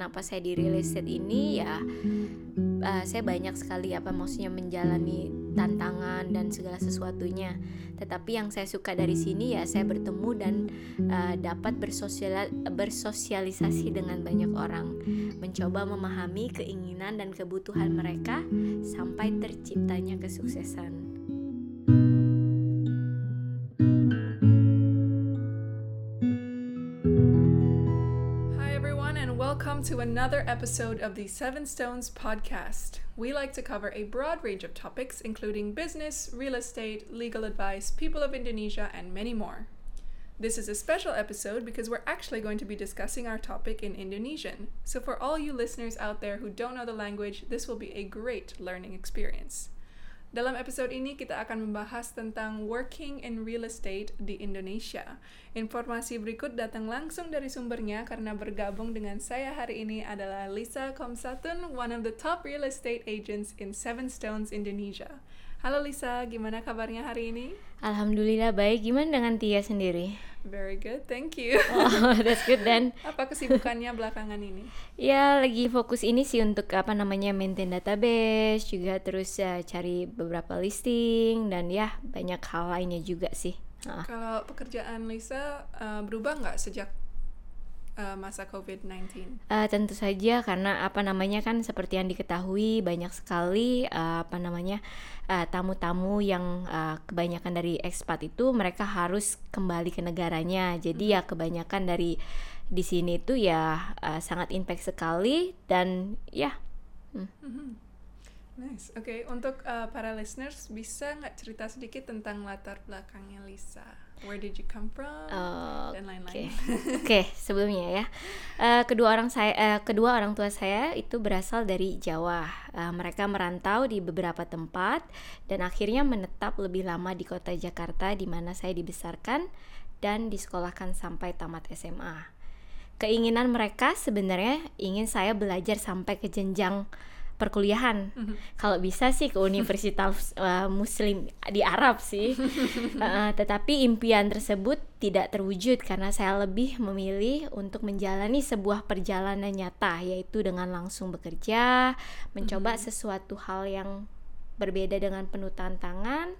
kenapa saya di real estate ini ya uh, saya banyak sekali apa maksudnya menjalani tantangan dan segala sesuatunya. Tetapi yang saya suka dari sini ya saya bertemu dan uh, dapat bersosial bersosialisasi dengan banyak orang, mencoba memahami keinginan dan kebutuhan mereka sampai terciptanya kesuksesan. To another episode of the Seven Stones podcast. We like to cover a broad range of topics, including business, real estate, legal advice, people of Indonesia, and many more. This is a special episode because we're actually going to be discussing our topic in Indonesian. So, for all you listeners out there who don't know the language, this will be a great learning experience. Dalam episode ini kita akan membahas tentang working in real estate di Indonesia. Informasi berikut datang langsung dari sumbernya karena bergabung dengan saya hari ini adalah Lisa Komsatun, one of the top real estate agents in Seven Stones Indonesia. Halo Lisa, gimana kabarnya hari ini? Alhamdulillah baik. Gimana dengan Tia sendiri? Very good, thank you. Oh, that's good then. apa kesibukannya belakangan ini? Ya, lagi fokus ini sih untuk apa namanya maintain database, juga terus ya cari beberapa listing dan ya banyak hal lainnya juga sih. Kalau pekerjaan Lisa uh, berubah nggak sejak uh, masa COVID-19? Uh, tentu saja karena apa namanya kan seperti yang diketahui banyak sekali uh, apa namanya tamu-tamu uh, yang uh, kebanyakan dari ekspat itu mereka harus kembali ke negaranya. Jadi ya kebanyakan dari di sini itu ya uh, sangat impact sekali dan ya. Hmm. Mm-hmm. Nice. Oke, okay. untuk uh, para listeners bisa nggak cerita sedikit tentang latar belakangnya Lisa? Where did you come from uh, dan lain-lain. Oke, okay. okay, sebelumnya ya. Uh, kedua orang saya uh, kedua orang tua saya itu berasal dari Jawa. Uh, mereka merantau di beberapa tempat dan akhirnya menetap lebih lama di kota Jakarta di mana saya dibesarkan dan disekolahkan sampai tamat SMA. Keinginan mereka sebenarnya ingin saya belajar sampai ke jenjang perkuliahan. Mm-hmm. Kalau bisa sih ke universitas uh, muslim di Arab sih. uh, tetapi impian tersebut tidak terwujud karena saya lebih memilih untuk menjalani sebuah perjalanan nyata yaitu dengan langsung bekerja, mencoba mm-hmm. sesuatu hal yang berbeda dengan penuh tantangan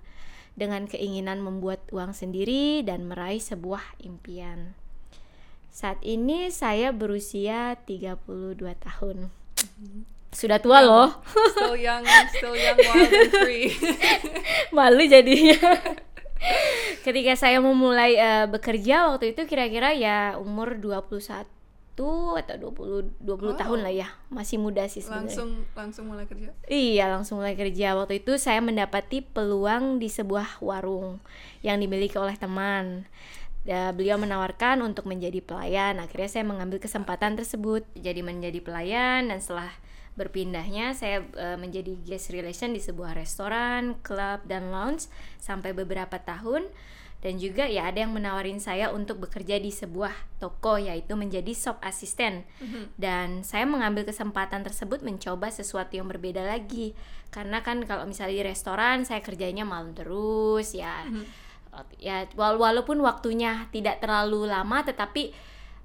dengan keinginan membuat uang sendiri dan meraih sebuah impian. Saat ini saya berusia 32 tahun. Mm-hmm sudah tua yeah, loh. Still young, still young, wild and free. Malu jadinya. Ketika saya memulai uh, bekerja waktu itu kira-kira ya umur 21 atau 20 20 oh. tahun lah ya. Masih muda sih sebenarnya. Langsung langsung mulai kerja. Iya, langsung mulai kerja. Waktu itu saya mendapati peluang di sebuah warung yang dimiliki oleh teman. Ya, beliau menawarkan untuk menjadi pelayan. Akhirnya saya mengambil kesempatan tersebut jadi menjadi pelayan dan setelah berpindahnya saya uh, menjadi guest relation di sebuah restoran, klub dan lounge sampai beberapa tahun dan juga ya ada yang menawarin saya untuk bekerja di sebuah toko yaitu menjadi shop assistant mm-hmm. dan saya mengambil kesempatan tersebut mencoba sesuatu yang berbeda lagi karena kan kalau misalnya di restoran saya kerjanya malam terus ya mm-hmm. ya walaupun waktunya tidak terlalu lama tetapi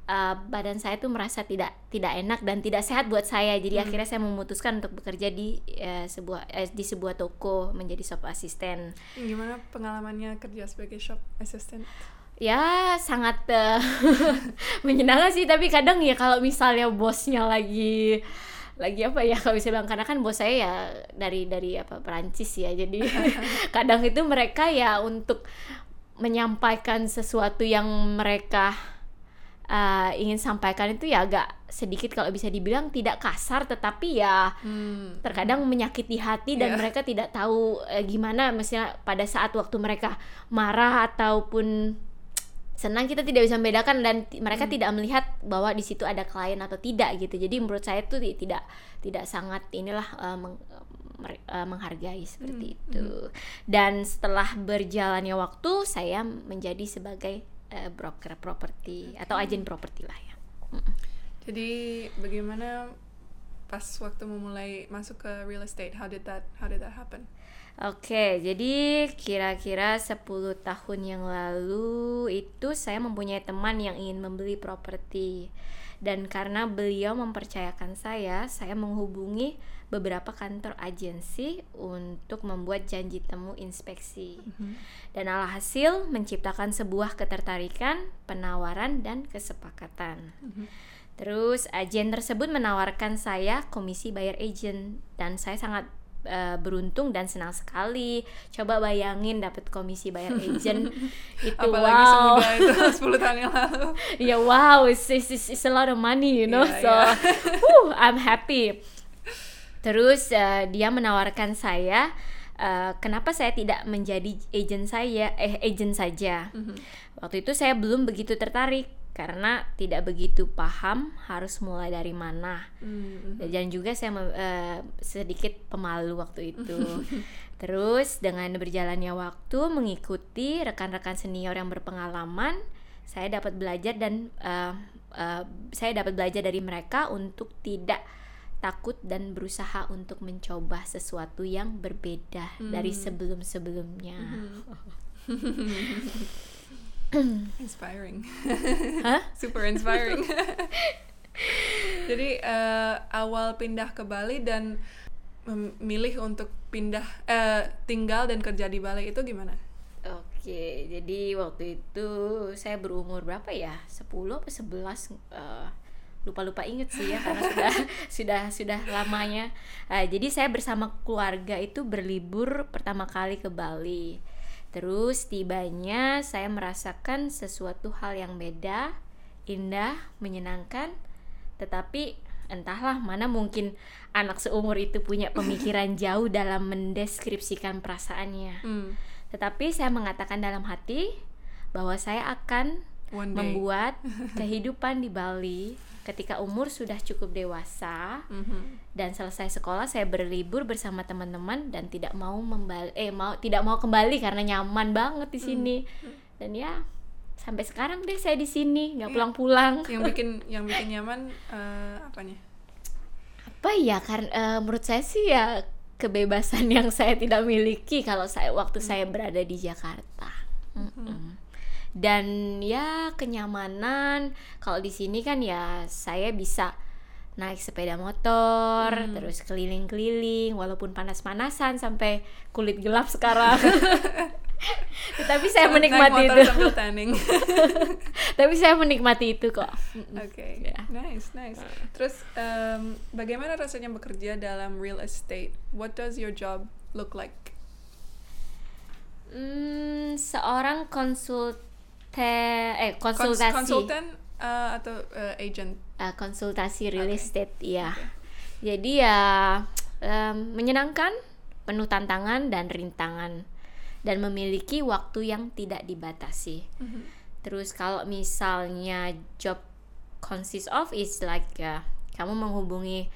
uh, badan saya tuh merasa tidak tidak enak dan tidak sehat buat saya. Jadi hmm. akhirnya saya memutuskan untuk bekerja di uh, sebuah uh, di sebuah toko menjadi shop assistant gimana pengalamannya kerja sebagai shop assistant? Ya sangat uh, menyenangkan sih. Tapi kadang ya kalau misalnya bosnya lagi lagi apa ya kalau bisa bilang. Karena kan bos saya ya dari dari apa Perancis ya. Jadi kadang itu mereka ya untuk menyampaikan sesuatu yang mereka uh, ingin sampaikan itu ya agak sedikit kalau bisa dibilang tidak kasar tetapi ya hmm. terkadang menyakiti hati dan yeah. mereka tidak tahu uh, gimana misalnya pada saat waktu mereka marah ataupun senang kita tidak bisa membedakan dan mereka hmm. tidak melihat bahwa di situ ada klien atau tidak gitu jadi menurut saya itu tidak tidak sangat inilah uh, meng, uh, menghargai seperti hmm. itu dan setelah berjalannya waktu saya menjadi sebagai uh, broker properti atau agen properti lah ya. Jadi bagaimana pas waktu memulai masuk ke real estate? How did that How did that happen? Oke, jadi kira-kira 10 tahun yang lalu itu saya mempunyai teman yang ingin membeli properti. Dan karena beliau mempercayakan saya, saya menghubungi beberapa kantor agensi untuk membuat janji temu inspeksi. Dan alhasil menciptakan sebuah ketertarikan, penawaran, dan kesepakatan. Terus agen tersebut menawarkan saya komisi bayar agent dan saya sangat uh, beruntung dan senang sekali. Coba bayangin dapat komisi bayar agent itu Apalagi wow. semudah itu 10 tahun yang lalu. ya wow, it's, it's, it's, a lot of money, you know. Iya, so, iya. whew, I'm happy. Terus uh, dia menawarkan saya uh, kenapa saya tidak menjadi agent saya eh agent saja. Waktu itu saya belum begitu tertarik karena tidak begitu paham harus mulai dari mana. Mm, Dan juga saya eh, sedikit pemalu waktu itu. Terus dengan berjalannya waktu mengikuti rekan-rekan senior yang berpengalaman, saya dapat belajar dan eh, eh, saya dapat belajar dari mereka untuk tidak takut dan berusaha untuk mencoba sesuatu yang berbeda dari sebelum-sebelumnya. Inspiring. Hah? Super inspiring. Jadi eh, awal pindah ke Bali dan memilih untuk pindah eh, tinggal dan kerja di Bali itu gimana? Oke, jadi waktu itu saya berumur berapa ya? 10 apa 11 eh, lupa-lupa inget sih ya karena sudah sudah sudah lamanya. Eh, jadi saya bersama keluarga itu berlibur pertama kali ke Bali. Terus tibanya saya merasakan sesuatu hal yang beda, indah, menyenangkan, tetapi entahlah mana mungkin anak seumur itu punya pemikiran jauh dalam mendeskripsikan perasaannya. Hmm, Tetapi saya mengatakan dalam hati bahwa saya akan. Membuat kehidupan di Bali ketika umur sudah cukup dewasa Mhm. dan selesai sekolah saya berlibur bersama teman-teman dan tidak mau membali eh mau tidak mau kembali karena nyaman banget di sini. Dan ya sampai sekarang deh saya di sini nggak Iya. pulang-pulang. Yang bikin yang bikin nyaman eh, apanya? apa ya karena menurut saya sih ya kebebasan yang saya tidak miliki kalau saya waktu saya berada di Jakarta Mm-mm. Dan ya kenyamanan. Kalau di sini kan ya saya bisa naik sepeda motor terus keliling-keliling walaupun panas-panasan sampai kulit gelap sekarang. Tetapi saya menikmati itu. tapi saya menikmati itu kok. Oke, Ya. nice, nice. Terus, em, bagaimana rasanya bekerja dalam real estate? What does your job look like? Hmm, seorang konsulte eh Cons- konsultasi konsultan eh, atau eh, agent? eh, konsultasi real Oke. estate ya. Oke. Jadi ya em, menyenangkan, penuh tantangan dan rintangan dan memiliki waktu yang tidak dibatasi. Mhm. Terus kalau misalnya job consist of is like ya, kamu menghubungi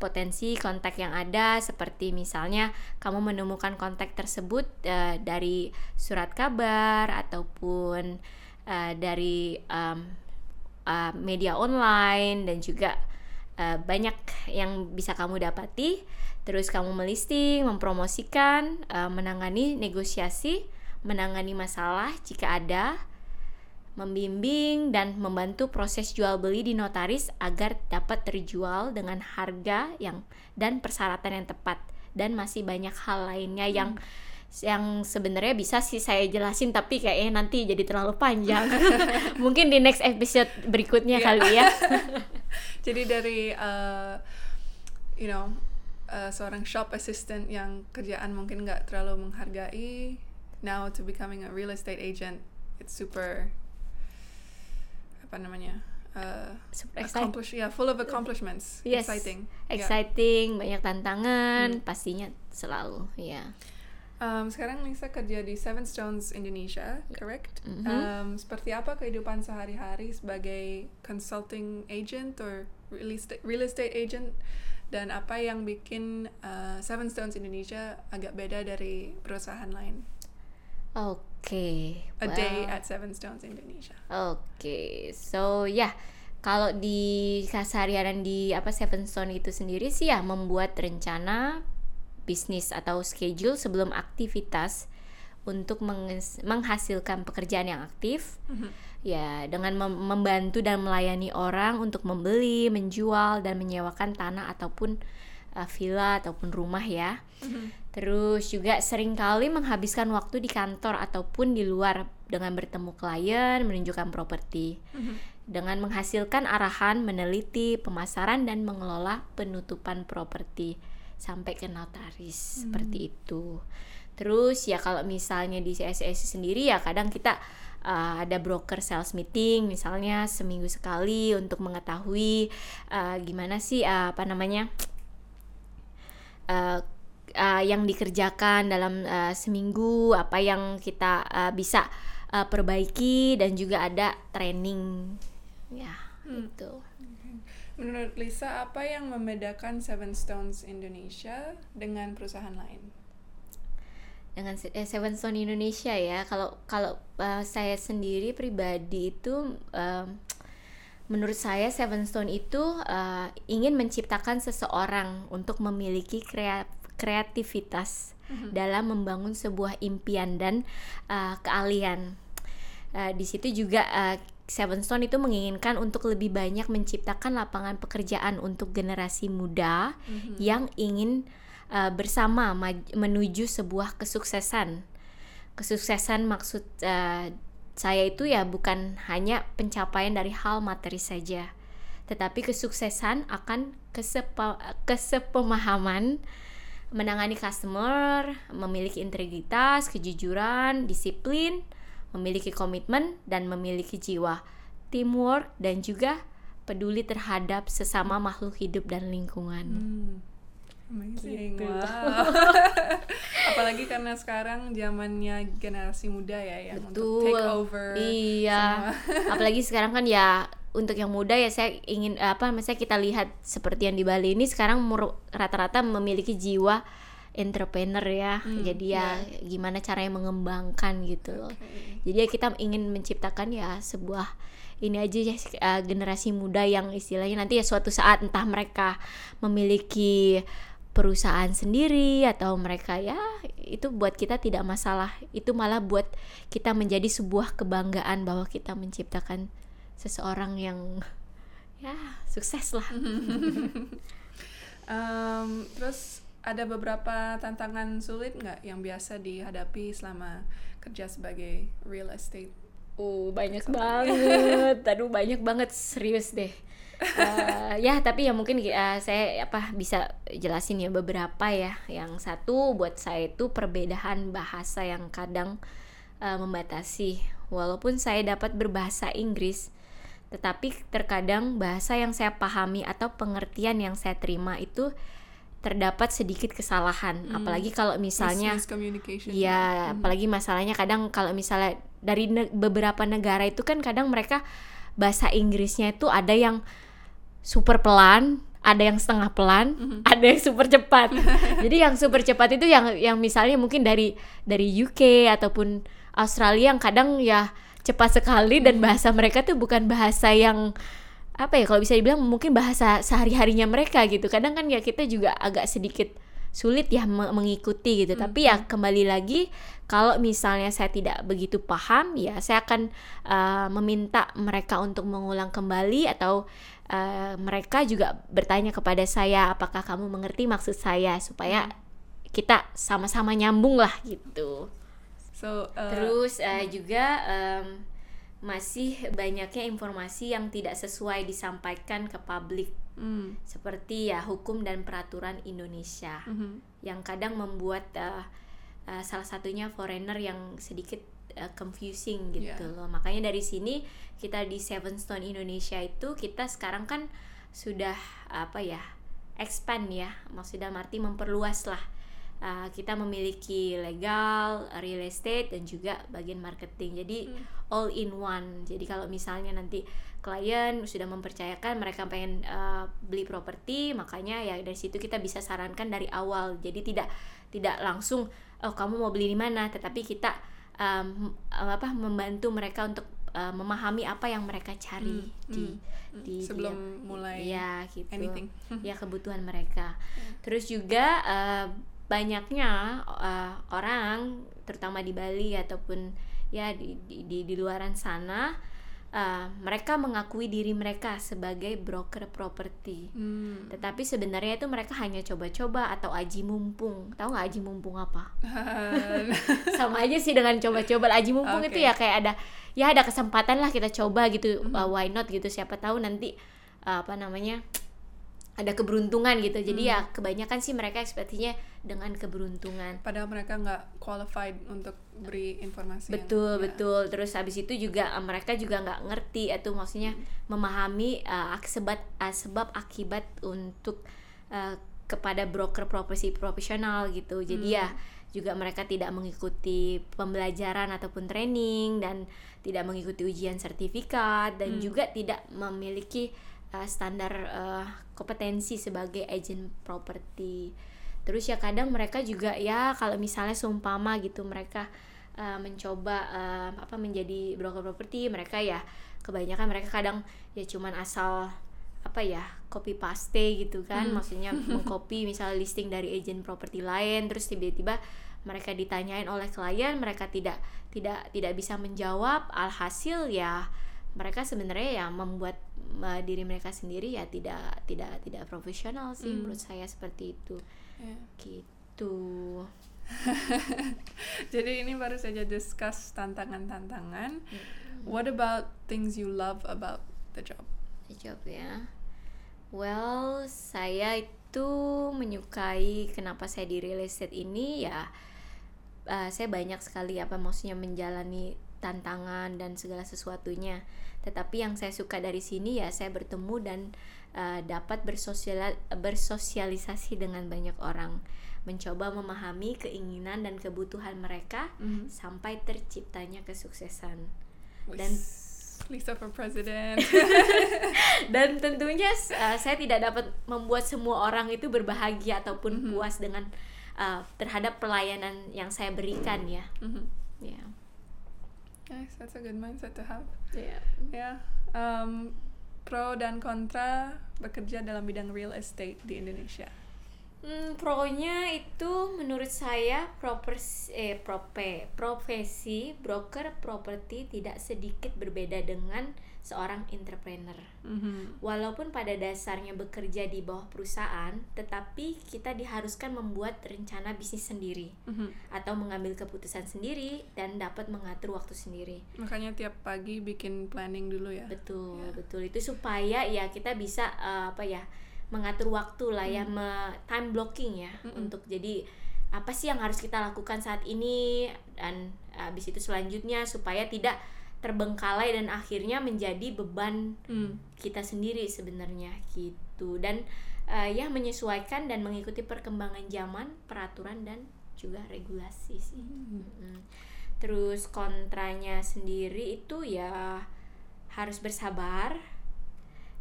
potensi kontak yang ada seperti misalnya kamu menemukan kontak tersebut eh, dari surat kabar ataupun eh, dari em, eh, media online dan juga eh, banyak yang bisa kamu dapati. Terus kamu melisting mempromosikan eh, menangani negosiasi menangani masalah jika ada membimbing dan membantu proses jual beli di notaris agar dapat terjual dengan harga yang dan persyaratan yang tepat. Dan masih banyak hal lainnya yang yang sebenarnya bisa sih saya jelasin tapi kayaknya nanti jadi terlalu panjang. Mungkin di next episode berikutnya Iya. kali ya. Jadi dari, eh, you know, eh, seorang shop assistant yang kerjaan mungkin nggak terlalu menghargai, now to becoming a real estate agent, it's super, apa namanya, Super exciting. accomplish, yeah, full of accomplishments, Yes. exciting. Yeah. exciting banyak tantangan Hmm. pastinya selalu ya Um, sekarang Lisa kerja di Seven Stones Indonesia, correct? Mhm. Um, seperti apa kehidupan sehari-hari sebagai consulting agent or real estate, real estate agent? Dan apa yang bikin uh, Seven Stones Indonesia agak beda dari perusahaan lain? oke A day well. at Seven Stones Indonesia. Oke, so ya kalau di keseharian di apa Seven Stone itu sendiri sih ya membuat rencana bisnis atau schedule sebelum aktivitas untuk menghasilkan pekerjaan yang aktif ya dengan mem- membantu dan melayani orang untuk membeli, menjual dan menyewakan tanah ataupun uh, villa ataupun rumah ya. Terus juga sering kali menghabiskan waktu di kantor ataupun di luar dengan bertemu klien, menunjukkan properti. Dengan menghasilkan arahan, meneliti, pemasaran dan mengelola penutupan properti sampai ke notaris seperti itu. Terus ya kalau misalnya di CSS sendiri ya kadang kita uh, ada broker sales meeting misalnya seminggu sekali untuk mengetahui uh, gimana sih uh, apa namanya uh, uh, yang dikerjakan dalam uh, seminggu apa yang kita uh, bisa uh, perbaiki dan juga ada training. Ya itu Menurut Lisa, apa yang membedakan Seven Stones Indonesia dengan perusahaan lain? dengan eh, Seven Stone Indonesia ya. Kalau kalau uh, saya sendiri pribadi itu um, menurut saya Seven Stone itu uh, ingin menciptakan seseorang untuk memiliki krea- kreativitas dalam membangun sebuah impian dan uh, keahlian. Uh, di situ juga uh, Seven Stone itu menginginkan untuk lebih banyak menciptakan lapangan pekerjaan untuk generasi muda yang ingin uh, bersama menuju sebuah kesuksesan. Kesuksesan maksud uh, saya itu ya bukan hanya pencapaian dari hal materi saja, tetapi kesuksesan akan kesepa- kesepemahaman menangani customer, memiliki integritas, kejujuran, disiplin, memiliki komitmen dan memiliki jiwa teamwork dan juga peduli terhadap sesama makhluk hidup dan lingkungan. Hmm. Amazing, Gitu. wow. Apalagi karena sekarang zamannya generasi muda ya yang untuk Betul. take over. Iya. Apalagi sekarang kan ya untuk yang muda ya saya ingin apa misalnya kita lihat seperti yang di Bali ini sekarang rata-rata memiliki jiwa entrepreneur ya. Hmm, Jadi ya gimana caranya mengembangkan gitu loh. Oke. Jadi ya kita ingin menciptakan ya sebuah ini aja ya uh, generasi muda yang istilahnya nanti ya suatu saat entah mereka memiliki perusahaan sendiri atau mereka ya itu buat kita tidak masalah. Itu malah buat kita menjadi sebuah kebanggaan bahwa kita menciptakan seseorang yang ya sukses lah. Em, terus ada beberapa tantangan sulit nggak yang biasa dihadapi selama kerja sebagai real estate? Oh banyak banget, aduh banyak banget serius deh. Eh, ya tapi ya mungkin eh, saya apa bisa jelasin ya beberapa ya. Yang satu buat saya itu perbedaan bahasa yang kadang eh, membatasi. Walaupun saya dapat berbahasa Inggris, tetapi terkadang bahasa yang saya pahami atau pengertian yang saya terima itu terdapat sedikit kesalahan. Apalagi kalau misalnya Miscommunication. Iya, apalagi masalahnya kadang kalau misalnya dari ne- beberapa negara itu kan kadang mereka bahasa Inggrisnya itu ada yang super pelan, ada yang setengah pelan, ada yang super cepat. Jadi yang super cepat itu yang yang misalnya mungkin dari dari UK ataupun Australia yang kadang ya cepat sekali dan bahasa mereka tuh bukan bahasa yang apa ya kalau bisa dibilang mungkin bahasa sehari-harinya mereka gitu. Kadang kan ya kita juga agak sedikit sulit ya me- mengikuti gitu. Tapi ya kembali lagi kalau misalnya saya tidak begitu paham ya saya akan uh, meminta mereka untuk mengulang kembali atau uh, mereka juga bertanya kepada saya apakah kamu mengerti maksud saya supaya kita sama-sama nyambung lah gitu. So, uh, Terus uh, juga em, masih banyaknya informasi yang tidak sesuai disampaikan ke publik. Mm, seperti ya hukum dan peraturan Indonesia. Mhm. yang kadang membuat uh, uh, salah satunya foreigner yang sedikit uh, confusing gitu Yeah. loh. Makanya dari sini kita di Seven Stone Indonesia itu kita sekarang kan sudah apa ya expand ya, maksudnya arti memperluas lah. Uh, kita memiliki legal, real estate dan juga bagian marketing. Jadi all in one. Jadi kalau misalnya nanti klien sudah mempercayakan mereka pengen uh, beli properti, makanya ya dari situ kita bisa sarankan dari awal. Jadi tidak tidak langsung oh kamu mau beli di mana, tetapi kita um, apa membantu mereka untuk uh, memahami apa yang mereka cari Hmm, di hmm, hmm. di Sebelum dia- mulai ya gitu anything. ya kebutuhan mereka Ya. terus juga uh, banyaknya uh, orang terutama di Bali ataupun ya di di di, di luaran sana uh, mereka mengakui diri mereka sebagai broker properti. Hmm. tetapi sebenarnya itu mereka hanya coba-coba atau aji mumpung. Tahu nggak aji mumpung apa? Sama aja sih dengan coba-coba. Aji mumpung itu Oke. ya kayak ada ya ada kesempatan lah kita coba gitu. Uh, why not gitu? Siapa tahu nanti uh, apa namanya ada keberuntungan gitu. Jadi ya kebanyakan sih mereka ekspektasinya dengan keberuntungan. Padahal mereka nggak qualified untuk beri informasi. yang- betul ya. betul. Terus habis itu juga uh, mereka juga nggak ngerti atau maksudnya memahami uh, ak- sebab uh, sebab akibat untuk uh, kepada broker properti profesional gitu. Jadi ya juga mereka tidak mengikuti pembelajaran ataupun training dan tidak mengikuti ujian sertifikat dan juga tidak memiliki uh, standar uh, kompetensi sebagai agent properti. Terus ya kadang mereka juga ya kalau misalnya seumpama gitu mereka uh, mencoba uh, apa menjadi broker properti mereka ya kebanyakan mereka kadang ya cuman asal apa ya copy paste gitu kan. Maksudnya mengcopy misalnya listing dari agent properti lain terus tiba-tiba mereka ditanyain oleh klien mereka tidak tidak tidak bisa menjawab. Alhasil ya mereka sebenarnya ya membuat uh, diri mereka sendiri ya tidak tidak tidak profesional sih Hmm. menurut saya seperti itu Ya. gitu Jadi ini baru saja discuss tantangan-tantangan. What about things you love about the job? job ya well saya itu menyukai kenapa saya di real estate ini ya uh, saya banyak sekali apa maksudnya menjalani tantangan dan segala sesuatunya tetapi yang saya suka dari sini ya saya bertemu dan uh, dapat bersosial bersosialisasi dengan banyak orang mencoba memahami keinginan dan kebutuhan mereka Mhm. sampai terciptanya kesuksesan Dan- Lisa for president. dan tentunya uh, saya tidak dapat membuat semua orang itu berbahagia ataupun Mhm. puas dengan uh, terhadap pelayanan yang saya berikan ya Mhm. ya Nice, that's a good mindset to have. ya Ya, um, pro dan kontra bekerja dalam bidang real estate di Indonesia. Hmm, pro-nya itu menurut saya propers eh prope, profesi broker properti tidak sedikit berbeda dengan seorang entrepreneur. Mhm. Walaupun pada dasarnya bekerja di bawah perusahaan, tetapi kita diharuskan membuat rencana bisnis sendiri Mhm. atau mengambil keputusan sendiri dan dapat mengatur waktu sendiri. Makanya tiap pagi bikin planning dulu ya. Betul, betul. Itu supaya ya kita bisa eh, apa ya mengatur waktu lah ya, me- time blocking ya Mm-mm. untuk jadi apa sih yang harus kita lakukan saat ini dan habis itu selanjutnya supaya tidak terbengkalai dan akhirnya menjadi beban Hmm. kita sendiri sebenarnya gitu dan eh, ya menyesuaikan dan mengikuti perkembangan zaman, peraturan dan juga regulasi sih. Mm. Terus kontranya sendiri itu ya harus bersabar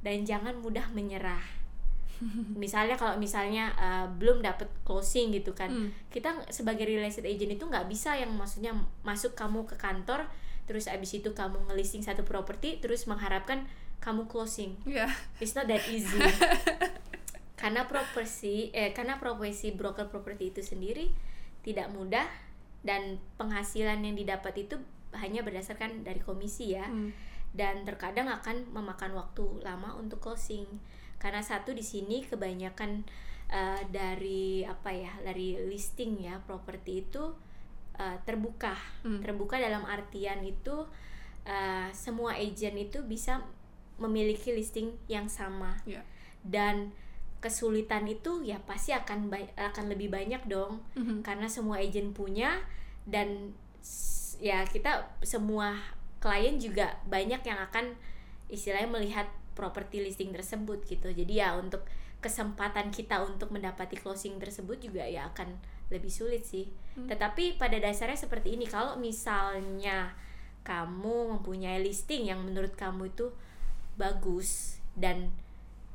dan jangan mudah menyerah. misalnya kalau misalnya eh, belum dapat closing gitu kan, Hmm. kita sebagai real estate agent itu nggak bisa yang maksudnya masuk kamu ke kantor terus abis itu kamu ngelisting satu properti terus mengharapkan kamu closing. Ya. It's not that easy. karena profesi eh karena profesi broker properti itu sendiri tidak mudah dan penghasilan yang didapat itu hanya berdasarkan dari komisi ya Hmm. dan terkadang akan memakan waktu lama untuk closing karena satu di sini kebanyakan eh, dari apa ya dari listing ya properti itu eh, terbuka Hmm. terbuka dalam artian itu eh, semua agent itu bisa memiliki listing yang sama Ya. dan kesulitan itu ya pasti akan ba- akan lebih banyak dong Mhm. karena semua agent punya dan s- ya kita semua klien juga banyak yang akan istilahnya melihat properti listing tersebut gitu jadi ya untuk kesempatan kita untuk mendapati closing tersebut juga ya akan lebih sulit sih Hmm. tetapi pada dasarnya seperti ini kalau misalnya kamu mempunyai listing yang menurut kamu itu bagus dan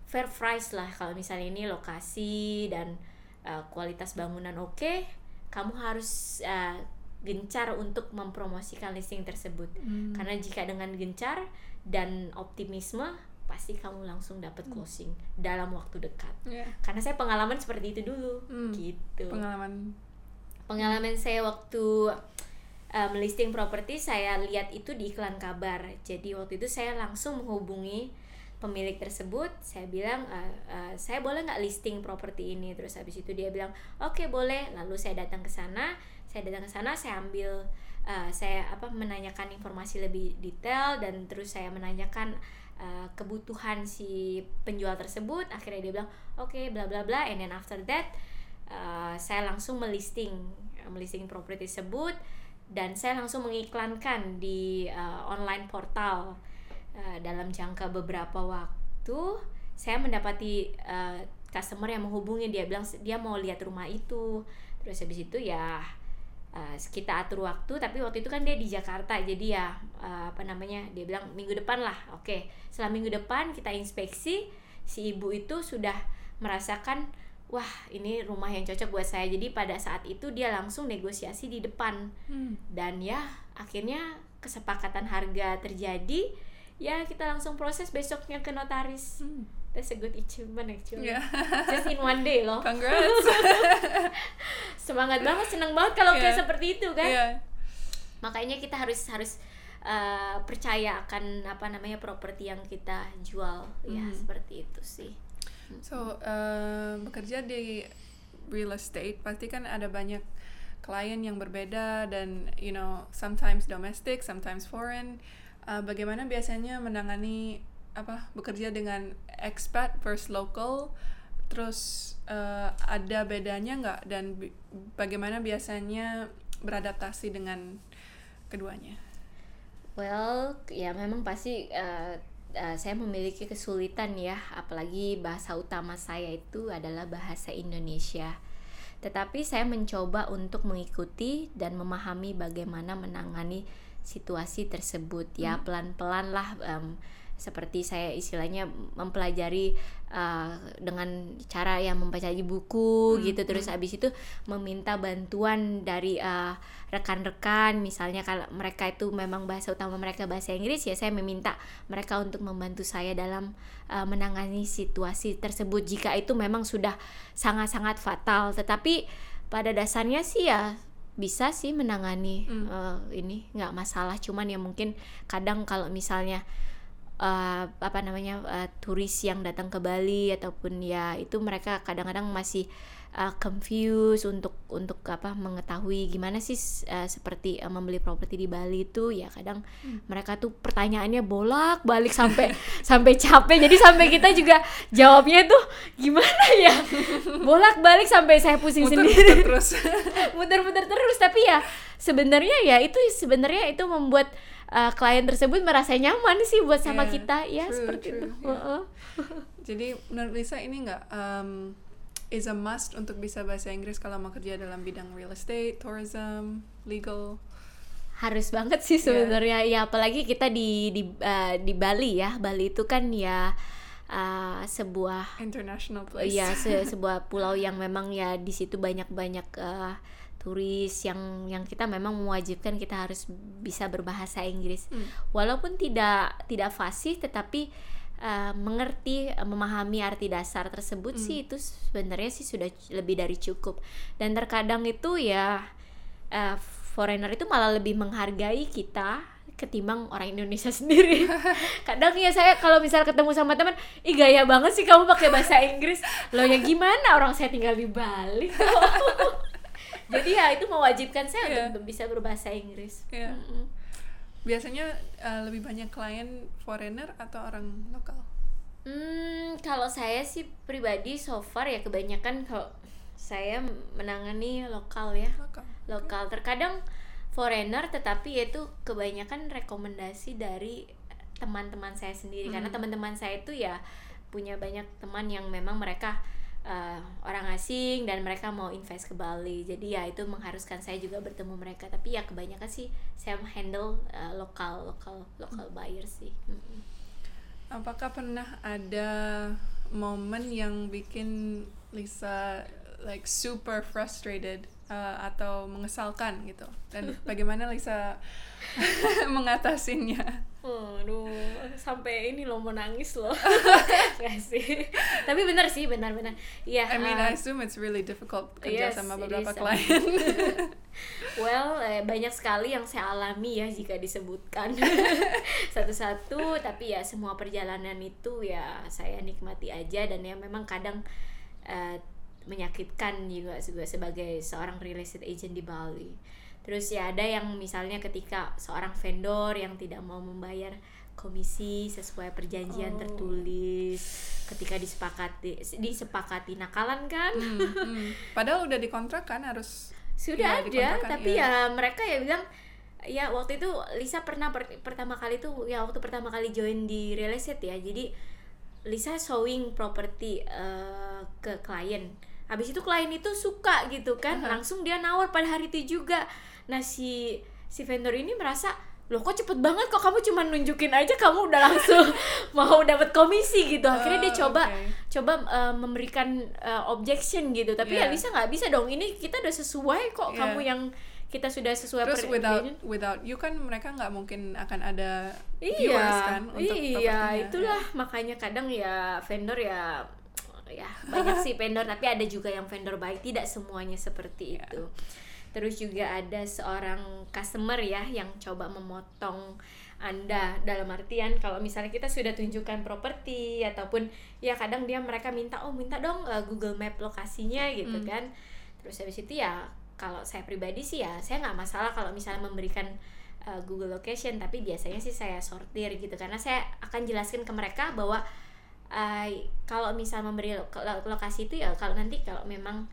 fair price lah kalau misalnya ini lokasi dan uh, kualitas bangunan oke kamu harus uh, gencar untuk mempromosikan listing tersebut Hmm. karena jika dengan gencar dan optimisme pasti kamu langsung dapat closing dalam waktu dekat. Ya, karena saya pengalaman seperti itu dulu. Hmm. gitu. Pengalaman. Pengalaman saya waktu uh, melisting properti saya lihat itu di iklan kabar. Jadi waktu itu saya langsung menghubungi pemilik tersebut. Saya bilang "Eh, eh, saya boleh nggak listing properti ini? Terus habis itu dia bilang oke boleh. Lalu saya datang ke sana. Saya datang ke sana saya ambil eh, saya apa menanyakan informasi lebih detail dan terus saya menanyakan eh, kebutuhan si penjual tersebut akhirnya dia bilang oke bla bla bla and then after that eh, saya langsung melisting melisting properti tersebut dan saya langsung mengiklankan di eh, online portal. Eh, dalam jangka beberapa waktu saya mendapati eh, customer yang menghubungi dia bilang dia mau lihat rumah itu. Terus habis itu ya eh, kita atur waktu tapi waktu itu kan dia di Jakarta jadi ya eh, apa namanya dia bilang minggu depan lah oke setelah minggu depan kita inspeksi si ibu itu sudah merasakan wah ini rumah yang cocok buat saya jadi pada saat itu dia langsung negosiasi di depan Hmm. dan ya akhirnya kesepakatan harga terjadi ya kita langsung proses besoknya ke notaris Hmm. That's a good achievement actually Yeah. just in one day loh Congrats. semangat banget seneng banget kalau kayak Yeah. seperti itu kan yeah. makanya kita harus harus uh, percaya akan apa namanya properti yang kita jual ya Hmm. seperti itu sih So, eh, bekerja di real estate pasti kan ada banyak klien yang berbeda dan you know sometimes domestic, sometimes foreign. Eh, bagaimana biasanya menangani apa bekerja dengan expat versus local? Terus eh, ada bedanya nggak dan bi- bagaimana biasanya beradaptasi dengan keduanya? Well, ya memang pasti uh, uh, saya memiliki kesulitan ya, apalagi bahasa utama saya itu adalah bahasa Indonesia. Tetapi saya mencoba untuk mengikuti dan memahami bagaimana menangani situasi tersebut ya pelan-pelan lah em, seperti saya istilahnya mempelajari uh, dengan cara yang membaca buku gitu. Terus habis itu meminta bantuan dari uh, rekan-rekan. Misalnya kalau mereka itu memang bahasa utama mereka bahasa Inggris ya saya meminta mereka untuk membantu saya dalam uh, menangani situasi tersebut. Jika itu memang sudah sangat-sangat fatal. Tetapi pada dasarnya sih ya bisa sih menangani Hmm. uh, ini nggak masalah. Cuman ya mungkin kadang kalau misalnya uh, apa namanya uh, turis yang datang ke Bali ataupun ya itu mereka kadang-kadang masih uh, confused untuk untuk apa mengetahui gimana sih uh, seperti uh, membeli properti di Bali itu. Ya kadang mereka tuh pertanyaannya bolak-balik sampai sampai capek. Jadi sampai kita juga jawabnya tuh gimana ya? Bolak-balik sampai saya pusing sendiri. Muter-muter terus. muter-muter terus. Tapi ya sebenarnya ya itu sebenarnya itu membuat uh, klien tersebut merasa nyaman sih buat sama Yeah, kita ya true, seperti true, itu yeah. Heeh. Jadi menurut Lisa ini nggak um, is a must untuk bisa bahasa Inggris kalau mau kerja dalam bidang real estate, tourism, legal. harus banget sih Iya. sebenarnya ya apalagi kita di di uh, di Bali ya Bali itu kan ya uh, sebuah international place. ya se- sebuah pulau yang memang ya di situ banyak banyak turis yang yang kita memang mewajibkan kita harus bisa berbahasa Inggris Hmm. walaupun tidak tidak fasih tetapi uh, mengerti uh, memahami arti dasar tersebut Hmm. sih itu sebenarnya sih sudah lebih dari cukup dan terkadang itu ya uh, foreigner itu malah lebih menghargai kita ketimbang orang Indonesia sendiri. Kadang ya saya kalau misal ketemu sama teman, ih gaya banget sih kamu pakai bahasa Inggris. Loh ya gimana orang saya tinggal di Bali. Jadi ya itu mewajibkan saya Iya. untuk bisa berbahasa Inggris. Iya. Mm-mm. Biasanya uh, lebih banyak klien foreigner atau orang lokal? Hmm, kalau saya sih pribadi so far ya kebanyakan kalau saya menangani lokal ya. Lokal. Lokal terkadang foreigner tetapi itu kebanyakan rekomendasi dari teman-teman saya sendiri karena Hmm. teman-teman saya itu ya punya banyak teman yang memang mereka uh, orang asing dan mereka mau invest ke Bali. Jadi ya itu mengharuskan saya juga bertemu mereka. Tapi ya kebanyakan sih saya handle uh, lokal lokal lokal buyer sih. Mm-mm. Apakah pernah ada momen yang bikin Lisa like super frustrated uh, atau mengesalkan gitu dan bagaimana Lisa mengatasinya Aduh, sampai ini loh mau nangis loh. Gak sih. Tapi benar sih, benar-benar. Iya. I mean uh, I assume it's really difficult kerja yes, sama it beberapa klien well, eh, banyak sekali yang saya alami ya jika disebutkan satu-satu. Tapi ya semua perjalanan itu ya saya nikmati aja dan ya memang kadang eh, menyakitkan juga juga sebagai seorang real estate agent di Bali. Terus ya ada yang misalnya ketika seorang vendor yang tidak mau membayar komisi sesuai perjanjian Oh. tertulis ketika disepakati disepakati nakalan kan Hmm, hmm. padahal udah dikontrak kan harus sudah Iya, ada tapi iya. ya mereka ya bilang ya waktu itu Lisa pernah per- pertama kali tuh ya waktu pertama kali join di real estate ya jadi Lisa showing property eh, ke klien habis itu klien itu suka gitu kan Aha. langsung dia nawar pada hari itu juga nah si si vendor ini merasa loh kok cepet banget kok kamu cuma nunjukin aja kamu udah langsung mau dapat komisi gitu. Akhirnya dia Oh, coba oke. coba uh, memberikan uh, objection gitu. Tapi ya Yeah. Lisa nggak? Bisa dong. Ini kita udah sesuai kok Yeah. kamu yang kita sudah sesuai terus without without you kan mereka nggak mungkin akan ada iya viewers kan untuk iya. itulah. Makanya kadang ya vendor ya ya banyak sih vendor. Tapi ada juga yang vendor baik. Tidak semuanya seperti Iya. itu terus juga ada seorang customer ya yang coba memotong anda. Dalam artian kalau misalnya kita sudah tunjukkan properti ataupun ya kadang dia mereka minta oh minta dong uh, Google Map lokasinya gitu Hmm. kan. Terus habis itu ya kalau saya pribadi sih ya saya nggak masalah kalau misalnya memberikan uh, Google Location tapi biasanya sih saya sortir gitu. Karena saya akan jelaskan ke mereka bahwa uh, kalau misal memberi lo- lo- lokasi itu ya kalau nanti kalau memang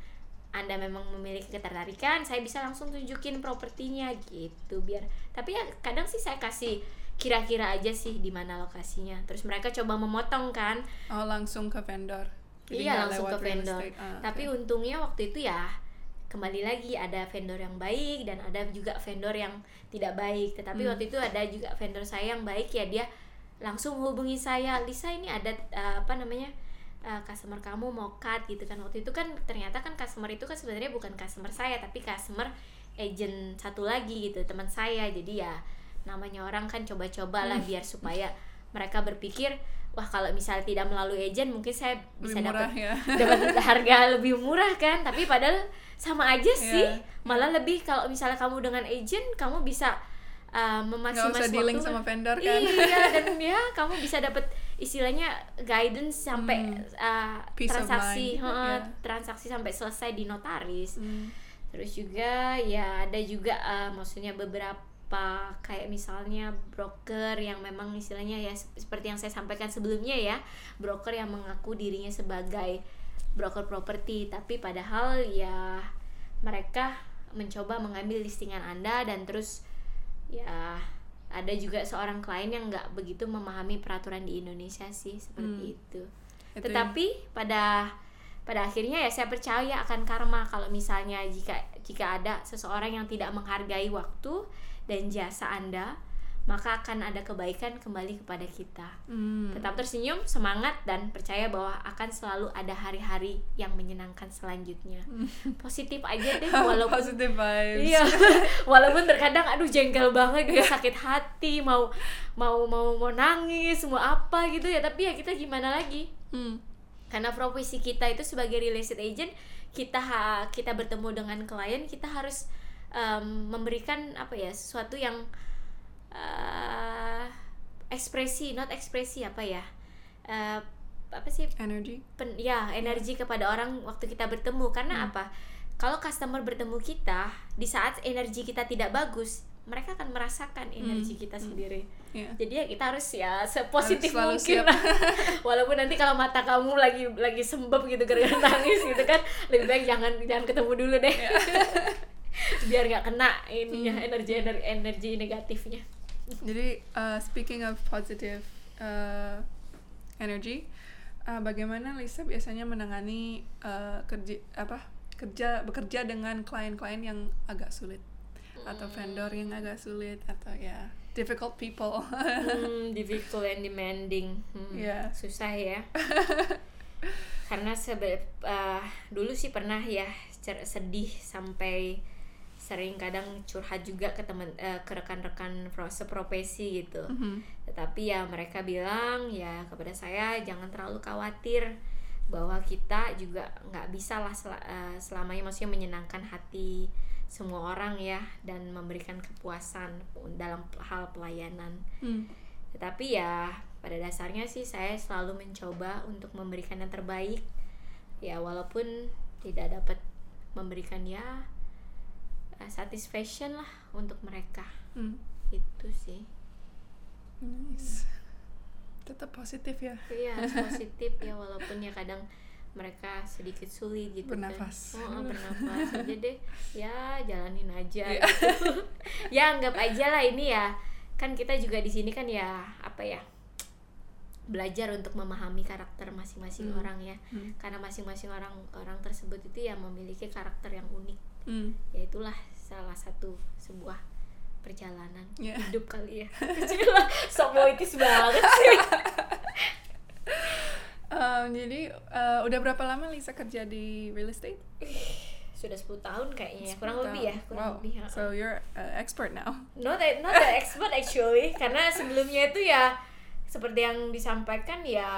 anda memang memiliki ketertarikan saya bisa langsung tunjukin propertinya gitu biar tapi ya kadang sih saya kasih kira-kira aja sih di mana lokasinya terus mereka coba memotong kan oh langsung ke vendor Jadi iya langsung ke vendor. Ah, tapi oke. untungnya waktu itu ya kembali lagi ada vendor yang baik dan ada juga vendor yang tidak baik tetapi Hmm. waktu itu ada juga vendor saya yang baik ya dia langsung hubungi saya Lisa ini ada eh, apa namanya eh, customer kamu mau cut gitu kan. Waktu itu kan ternyata kan customer itu kan sebenarnya bukan customer saya tapi customer agent satu lagi gitu teman saya. Jadi ya namanya orang kan coba-coba lah biar supaya mereka berpikir wah kalau misalnya tidak melalui agent mungkin saya bisa dapat ya. dapat harga lebih murah kan. Tapi padahal sama aja sih. Iya. malah lebih kalau misalnya kamu dengan agent kamu bisa uh, dealing waktu sama vendor kan. Iya dan ya kamu bisa dapat istilahnya guidance sampai Hmm. uh, Peace transaksi mind, heeh, iya. transaksi sampai selesai di notaris Hmm. terus juga ya ada juga uh, maksudnya beberapa kayak misalnya broker yang memang istilahnya ya sep- seperti yang saya sampaikan sebelumnya ya broker yang mengaku dirinya sebagai broker properti tapi padahal ya mereka mencoba mengambil listingan anda dan terus ya ada juga seorang klien yang nggak begitu memahami peraturan di Indonesia sih seperti Hmm. itu Itu tetapi pada pada akhirnya ya saya percaya akan karma kalau misalnya jika jika ada seseorang yang tidak menghargai waktu dan jasa anda maka akan ada kebaikan kembali kepada kita. Hmm. tetap tersenyum semangat dan percaya bahwa akan selalu ada hari-hari yang menyenangkan selanjutnya. Positif aja deh walaupun positive vibes. Iya, walaupun terkadang aduh jengkel banget gitu sakit hati mau mau mau mau nangis mau apa gitu ya. Tapi ya kita gimana lagi? Hmm. karena profesi kita itu sebagai real estate agent kita ha- kita bertemu dengan klien kita harus em, memberikan apa ya sesuatu yang eh, ekspresi not ekspresi apa ya? Eh, apa sih? Energy pen, ya energi kepada orang waktu kita bertemu. Karena apa? Kalau customer bertemu kita di saat energi kita tidak bagus mereka akan merasakan energi kita sendiri. Iya. jadi ya kita harus ya sepositif selalu mungkin walaupun nanti kalau mata kamu lagi lagi sembab gitu gara-gara nangis gitu kan lebih baik jangan jangan ketemu dulu deh. Iya. biar nggak kena ininya Hmm. energi energi energi negatifnya Jadi uh, speaking of positive uh, energy, uh, bagaimana Lisa biasanya menangani uh, kerja apa kerja bekerja dengan klien-klien yang agak sulit atau vendor yang agak sulit atau ya difficult people. hmm, difficult and demanding Hmm, Iya. susah ya karena sebe uh, dulu sih pernah ya sedih sampai sering kadang curhat juga ke teman uh, ke rekan-rekan pro- seprofesi gitu Mhm. tetapi ya mereka bilang ya kepada saya jangan terlalu khawatir bahwa kita juga nggak bisa lah sel- eh, selamanya maksudnya menyenangkan hati semua orang ya dan memberikan kepuasan dalam hal pelayanan Hmm. tetapi ya pada dasarnya sih saya selalu mencoba untuk memberikan yang terbaik ya walaupun tidak dapat memberikan ya eh, satisfaction lah untuk mereka Hmm. itu sih Nice. Tetap positif ya. Iya positif ya walaupun ya kadang mereka sedikit sulit gitu Bernafas. kan. Oh, oh, bernafas aja deh. Ya jalanin aja. Iya. gitu. ya anggap aja lah ini ya. Kan kita juga di sini kan ya apa ya? Belajar untuk memahami karakter masing-masing Hmm. orang ya. Hmm. Karena masing-masing orang orang tersebut itu ya memiliki karakter yang unik. Hmm. Ya itulah salah satu sebuah perjalanan Iya. hidup kali ya. Sok poetis banget sih. Um, jadi uh, udah berapa lama Lisa kerja di real estate? sudah 10 tahun kayaknya ya, 10 kurang lebih ya kurang wow. lebih ha. So you're uh, expert now. not the, not the expert actually karena sebelumnya itu ya seperti yang disampaikan ya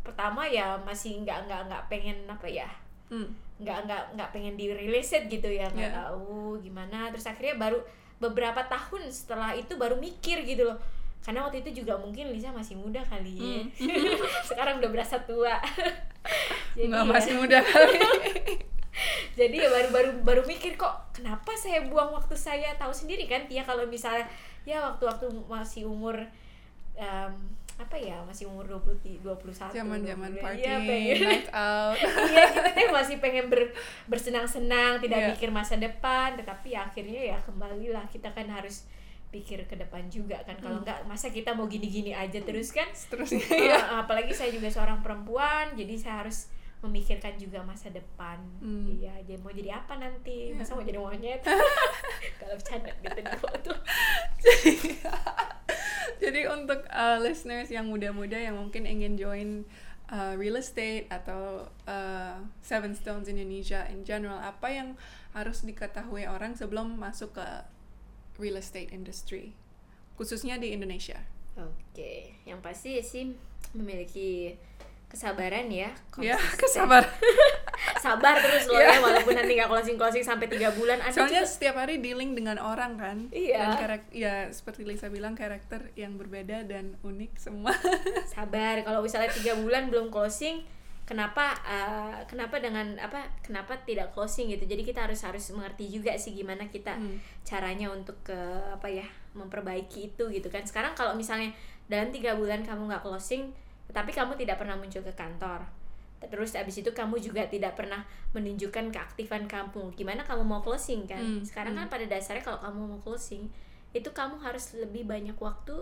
pertama ya masih nggak nggak nggak pengen apa ya Hmm. nggak nggak nggak pengen di release gitu ya nggak Yeah. tahu gimana. Terus akhirnya baru beberapa tahun setelah itu baru mikir gitu loh. Karena waktu itu juga mungkin Lisa masih muda kali ya. Sekarang udah berasa tua. Jadi Nggak, ya- masih muda kali. jadi ya baru baru baru mikir kok kenapa saya buang waktu saya? Tahu sendiri kan Tia kalau misalnya ya waktu-waktu masih umur em, apa ya masih umur 20 21 Zaman-zaman 20, party, iya pengen night out. iya gitu deh masih pengen ber, bersenang-senang tidak Iya. mikir masa depan tetapi ya akhirnya ya kembalilah kita kan harus pikir ke depan juga kan kalau Hmm. enggak masa kita mau gini-gini aja terus kan Seterusnya Ah, ya. apalagi saya juga seorang perempuan jadi saya harus memikirkan juga masa depan Hmm. iya jadi mau jadi apa nanti Iya. masa mau jadi monyet kalau bercanda gitu di foto Jadi untuk uh, listeners yang muda-muda yang mungkin ingin join uh, real estate atau uh, Seven Stones Indonesia in general, apa yang harus diketahui orang sebelum masuk ke real estate industry, khususnya di Indonesia? oke yang pasti sih memiliki kesabaran ya Ya, konsisten. kesabar. sabar terus loh Iya. ya walaupun nanti nggak closing closing sampai tiga bulan ada Soalnya juga setiap hari dealing dengan orang kan, Iya. dan karak ya seperti Lisa bilang karakter yang berbeda dan unik semua. sabar kalau misalnya tiga bulan belum closing kenapa eh, kenapa dengan apa kenapa tidak closing gitu jadi kita harus harus mengerti juga sih gimana kita Hmm. caranya untuk ke apa ya memperbaiki itu gitu kan sekarang kalau misalnya dalam tiga bulan kamu nggak closing tapi kamu tidak pernah muncul ke kantor terus abis itu kamu juga tidak pernah menunjukkan keaktifan kamu gimana kamu mau closing kan Hmm, sekarang kan hmm. pada dasarnya kalau kamu mau closing itu kamu harus lebih banyak waktu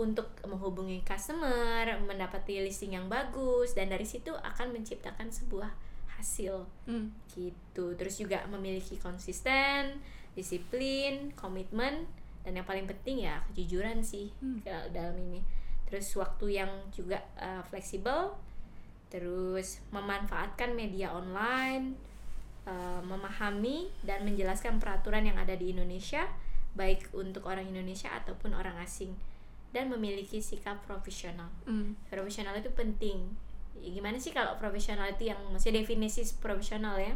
untuk menghubungi customer mendapati listing yang bagus dan dari situ akan menciptakan sebuah hasil Hmm. gitu terus juga memiliki konsisten disiplin komitmen dan yang paling penting ya kejujuran sih Hmm. dalam ini terus waktu yang juga uh, fleksibel terus memanfaatkan media online uh, memahami dan menjelaskan peraturan yang ada di Indonesia baik untuk orang Indonesia ataupun orang asing dan memiliki sikap profesional. Hmm. profesional itu penting. Ya, gimana sih kalau profesional itu yang maksudnya definisi profesional ya?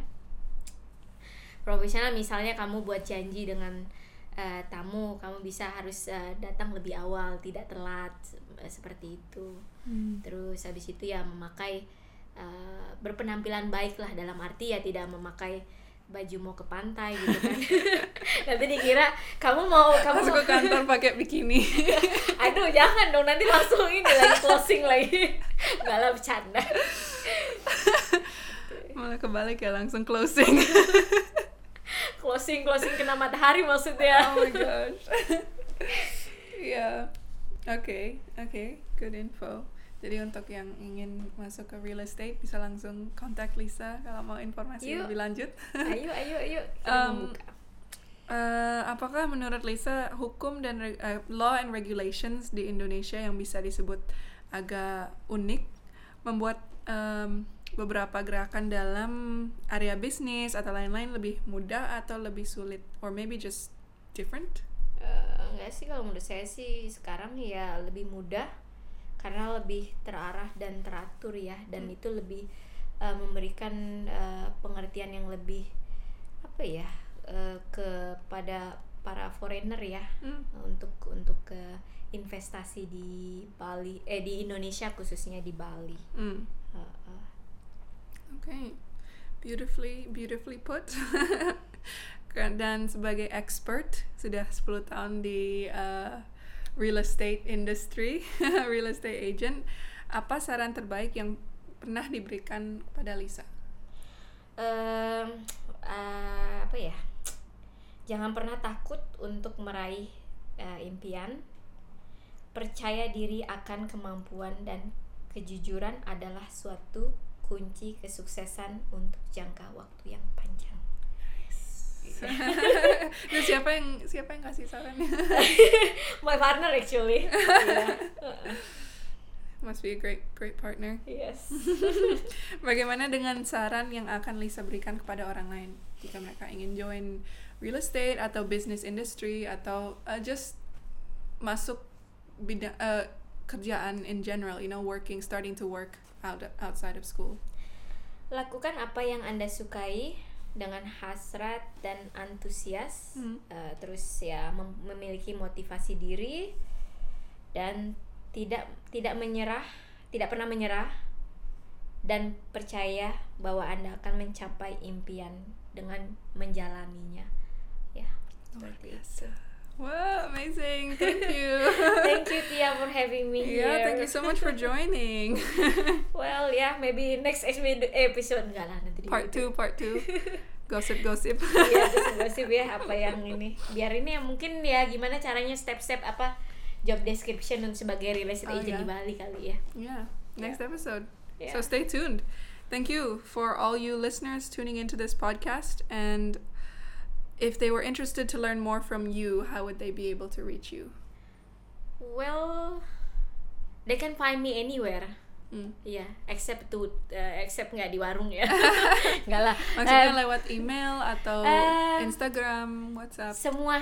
Profesional misalnya kamu buat janji dengan eh, tamu kamu bisa harus eh, datang lebih awal tidak telat seperti itu Hmm. terus habis itu ya memakai eh, berpenampilan baik lah dalam arti ya tidak memakai baju mau ke pantai gitu kan nanti dikira kamu mau kamu Masuk mau ke kantor pakai bikini. Aduh jangan dong nanti langsung ini lagi closing lagi Gak lah bercanda Malah kebalik ya langsung closing. Closing closing kena matahari maksudnya oh my gosh. Iya. Oke, oke, good info. Jadi untuk yang ingin masuk ke real estate bisa langsung kontak Lisa kalau mau informasi Yuk. lebih lanjut. Ayo ayo ayo kita Um, membuka Eh, apakah menurut Lisa hukum dan eh, law and regulations di Indonesia yang bisa disebut agak unik membuat em, beberapa gerakan dalam area bisnis atau lain-lain lebih mudah atau lebih sulit or maybe just different Eh, enggak sih kalau menurut saya sih sekarang ya lebih mudah karena lebih terarah dan teratur ya dan itu lebih eh, memberikan eh, pengertian yang lebih apa ya eh, kepada para foreigner ya Hmm. untuk untuk ke investasi di Bali eh di Indonesia khususnya di Bali. Hmm. Eh, eh. Okay, beautifully, beautifully put. Dan sebagai expert sudah 10 tahun di uh, real estate industry, real estate agent, apa saran terbaik yang pernah diberikan kepada Lisa? Em, eh, apa ya? Jangan pernah takut untuk meraih eh, impian. Percaya diri akan kemampuan dan kejujuran adalah suatu kunci kesuksesan untuk jangka waktu yang panjang Itu siapa yang siapa yang kasih sarannya? my partner actually yeah. Must be a great great partner. yes Bagaimana dengan saran yang akan Lisa berikan kepada orang lain jika mereka ingin join real estate atau business industry atau uh, just masuk bidang uh, kerjaan in general, you know, working, starting to work out outside of school. lakukan apa yang anda sukai dengan hasrat dan antusias Hmm. Eh, terus ya mem- memiliki motivasi diri dan tidak tidak menyerah tidak pernah menyerah dan percaya bahwa anda akan mencapai impian dengan menjalaninya. Ya. Seperti itu Wow, amazing! Thank you. thank you Tia for having me yeah, here thank you so much for joining. well ya maybe next episode enggak lah nanti part two, YouTube. part two. Gossip, gossip. Iya, gosip ya apa yang ini. Biar ini ya mungkin ya gimana caranya step-step apa job description untuk sebagai real estate Oh, agent iya. di Bali kali ya. Yeah, next episode. Yeah. So stay tuned. Thank you for all you listeners tuning into this podcast. And if they were interested to learn more from you, how would they be able to reach you? Well, they can find me anywhere. Hmm. Iya, except to uh, except nggak di warung ya. Nggak lah. Maksudnya Um, lewat email atau um, Instagram, WhatsApp, semua.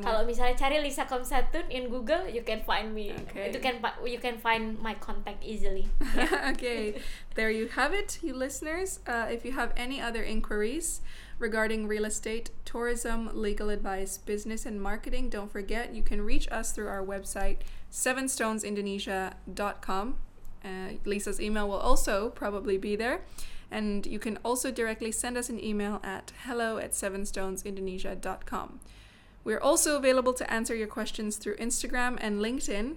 Kalau misalnya cari Lisa Komsatun in Google, you can find me. Okay. You can you can find my contact easily. okay, there you have it, you listeners. Uh, if you have any other inquiries regarding real estate, tourism, legal advice, business, and marketing, don't forget you can reach us through our website, sevenstonesindonesia.com. Uh, Lisa's email will also probably be there. And you can also directly send us an email at hello at sevenstonesindonesia.com. We're also available to answer your questions through Instagram and LinkedIn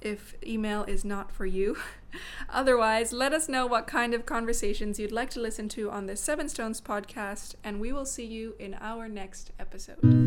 if email is not for you. Otherwise, let us know what kind of conversations you'd like to listen to on the Seven Stones podcast, and we will see you in our next episode.